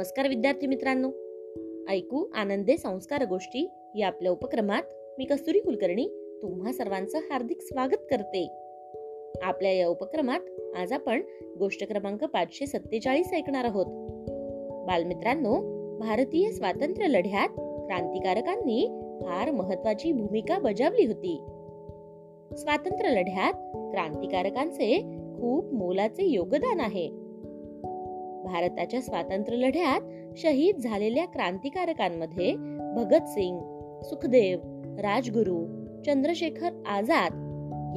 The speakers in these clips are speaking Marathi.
नमस्कार विद्यार्थी मित्रांनो. ऐकू आनंदे संस्कार गोष्टी या आपल्या उपक्रमात मी कस्तुरी कुलकर्णी तुम्हा सर्वांचं हार्दिक स्वागत करते. आपल्या या उपक्रमात आज आपण गोष्ट क्रमांक पाचशे सत्तेचाळीस ऐकणार आहोत. बालमित्रांनो भारतीय स्वातंत्र्य लढ्यात क्रांतिकारकांनी फार महत्वाची भूमिका बजावली होती. स्वातंत्र्य लढ्यात क्रांतिकारकांचे खूप मोलाचे योगदान आहे. भारताच्या स्वातंत्र्य लढ्यात शहीद झालेल्या क्रांतिकारकांमध्ये भगतसिंग सुखदेव राजगुरु चंद्रशेखर आझाद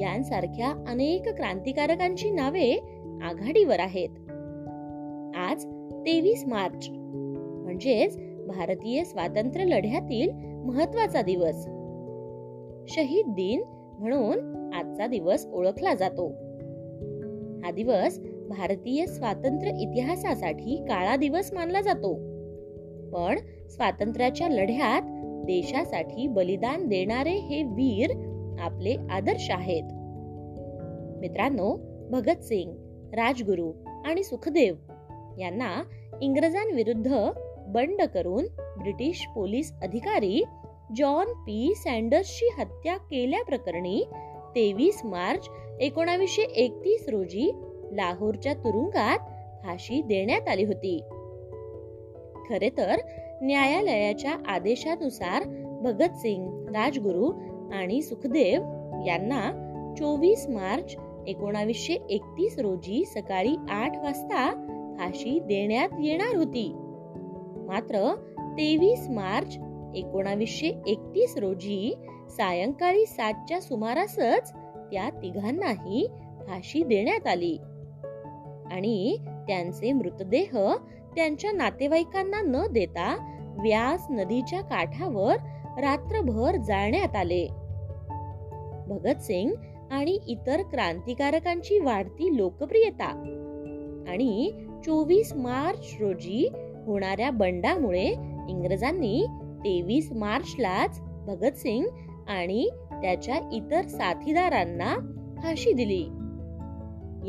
यांसारख्या अनेक क्रांतिकारकांची नावे आघाडीवर आहेत. आज तेवीस मार्च म्हणजेच भारतीय स्वातंत्र्य लढ्यातील महत्त्वाचा दिवस. शहीद दिन म्हणून आजचा दिवस ओळखला जातो. हा दिवस भारतीय स्वातंत्र्य इतिहासासाठी काळा दिवस मानला जातो. पण स्वातंत्र्याच्या लढ्यात देशासाठी बलिदान देणारे हे वीर आपले आदर्श आहेत. मित्रांनो भगतसिंग राजगुरू आणि सुखदेव यांना इंग्रजांविरुद्ध बंड करून ब्रिटिश पोलीस अधिकारी जॉन पी सँडर्सची हत्या केल्याप्रकरणी तेवीस मार्च एकोणावीसशे एकतीस रोजी लाहोरच्या तुरुंगात फाशी देण्यात आली होती. खरे तर न्यायालयाच्या आदेशानुसार भगतसिंग राजगुरु आणि सुखदेव यांना चोवीस मार्च एकोणावीसशे एकतीस रोजी सकाळी आठ वाजता फाशी देण्यात येणार होती. मात्र तेवीस मार्च एकोणावीसशे एकतीस रोजी सायंकाळी सातच्या सुमारासच त्या तिघांनाही फाशी देण्यात आली. आणि त्यांचे मृतदेह त्यांच्या नातेवाईकांना न देता व्यास नदीच्या काठावर रात्रभर जाळण्यात आले. भगतसिंग आणि इतर क्रांतिकारकांची वाढती लोकप्रियता आणि चोवीस मार्च रोजी होणाऱ्या बंडामुळे इंग्रजांनी तेवीस मार्चलाच भगतसिंग आणि त्याच्या इतर साथीदारांना फाशी दिली.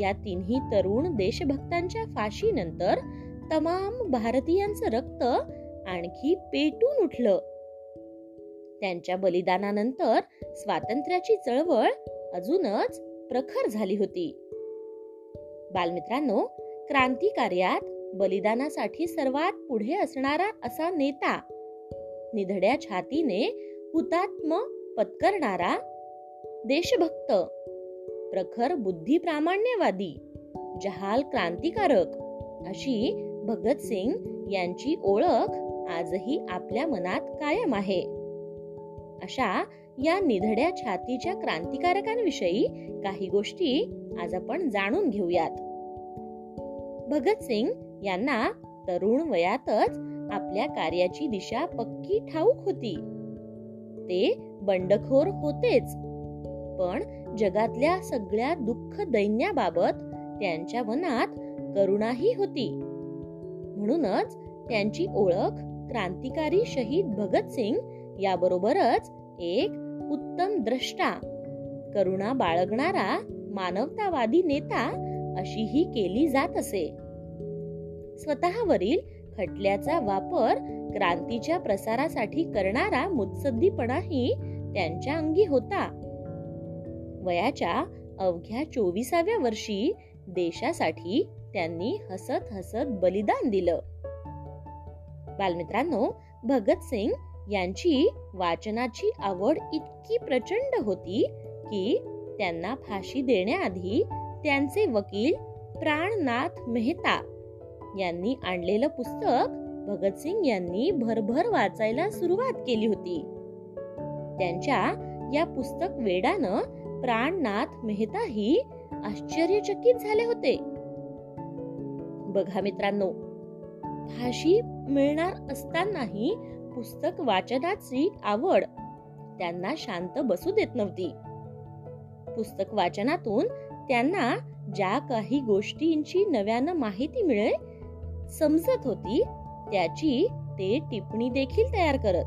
या तिन्ही तरुण देशभक्तांच्या फाशीनंतर तमाम भारतीयांचं रक्त आणखी पेटून उठलं. त्यांच्या बलिदानानंतर स्वातंत्र्याची चळवळ अजूनच प्रखर झाली होती. बालमित्रांनो क्रांती कार्यात बलिदानासाठी सर्वात पुढे असणारा असा नेता निधड्या छातीने हुतात्म पत्करणारा देशभक्त प्रखर बुद्धी प्रामाण्यवादी जहाल क्रांतिकारक अशी भगतसिंग यांची ओळख आजही आपल्या मनात कायम आहे. अशा या निधड्या छातीच्या क्रांतिकारकांविषयी काही गोष्टी आज आपण जाणून घेऊयात. भगतसिंग यांना तरुण वयातच आपल्या कार्याची दिशा पक्की ठाऊक होती. ते बंडखोर होतेच. पण जगातल्या सगळ्या दुःख दैन्याबाबत त्यांच्या मनात करुणाही होती. म्हणूनच त्यांची ओळख क्रांतिकारी शहीद भगतसिंग याबरोबरच एक उत्तम द्रष्टा करुणा बाळगणारा मानवतावादी नेता अशीही केली जात असे. स्वतःवरील खटल्याचा वापर क्रांतीच्या प्रसारासाठी करणारा मुत्सद्दीपणाही त्यांच्या अंगी होता. वयाच्या अवघ्या चोवीसाव्या वर्षी देशासाठी त्यांनी हसत हसत बलिदान दिलं. बालमित्रांनो भगतसिंग यांची वाचनाची आवड इतकी प्रचंड होती की त्यांना फाशी देण्याआधी त्यांचे वकील प्राणनाथ मेहता यांनी आणलेलं पुस्तक भगतसिंग यांनी भरभर वाचायला सुरुवात केली होती. त्यांच्या या पुस्तक वेडानं प्राणनाथ मेहताही आश्चर्यचकित झाले होते. बघा मित्रांनो फाशी मिळणार असतानाही पुस्तक वाचनाची आवड त्यांना शांत बसू देत नव्हती. पुस्तक वाचनातून त्यांना ज्या काही गोष्टींची नव्यानं माहिती मिळे समजत होती त्याची ते टिप्पणी देखील तयार करत.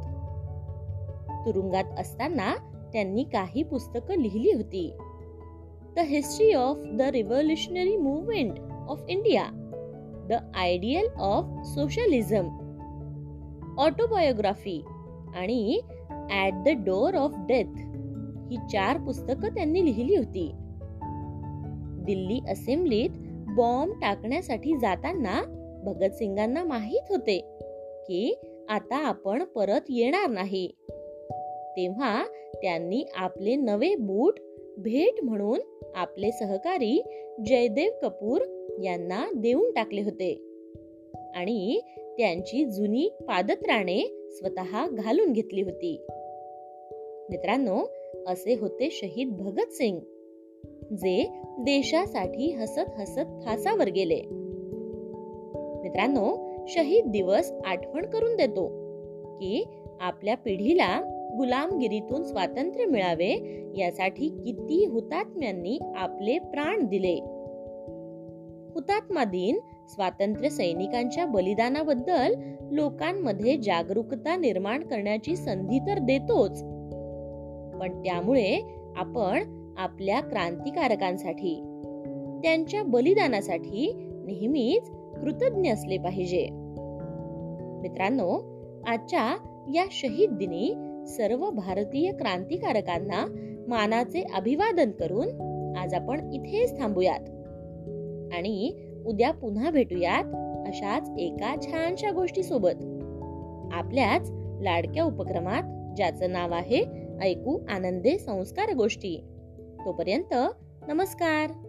तुरुंगात असताना त्यांनी काही पुस्तकं लिहिली होती. The history of the revolutionary movement of India the ideal of socialism autobiography आणि at the door of death ही चार पुस्तकं त्यांनी लिहिली होती. दिल्ली असेंब्लीत बॉम्ब टाकण्यासाठी जाताना भगतसिंगांना माहीत होते की आता आपण परत येणार नाही. तेव्हा त्यांनी आपले नवे बूट भेट म्हणून आपले सहकारी जयदेव कपूर यांना देऊन टाकले होते. आणि त्यांची जुनी पादत्राणे स्वतः घालून घेतली होती. मित्रांनो असे होते शहीद भगत सिंग जे देशासाठी हसत हसत फासावर गेले. मित्रांनो शहीद दिवस आठवण करून देतो की आपल्या पिढीला गुलामगिरीतून स्वातंत्र्य मिळावे यासाठी किती हुतात्म्यांनी आपले प्राण दिले. हुतात्मा दिन स्वातंत्र्य सैनिकांच्या बलिदानाबद्दल लोकांमध्ये जागरूकता निर्माण करण्याची संधी तर देतोच. पण त्यामुळे आपण आपल्या क्रांतिकारकांसाठी त्यांच्या बलिदानासाठी नेहमीच कृतज्ञ असले पाहिजे. मित्रांनो आजच्या या शहीद दिनी सर्व भारतीय क्रांतिकारकांना मानाचे अभिवादन करून आज आपण इथेच थांबूयात. आणि उद्या पुन्हा भेटूयात अशाच एका छानशा गोष्टी सोबत आपल्याच लाडक्या उपक्रमात ज्याचं नाव आहे ऐकू आनंदे संस्कार गोष्टी. तोपर्यंत नमस्कार.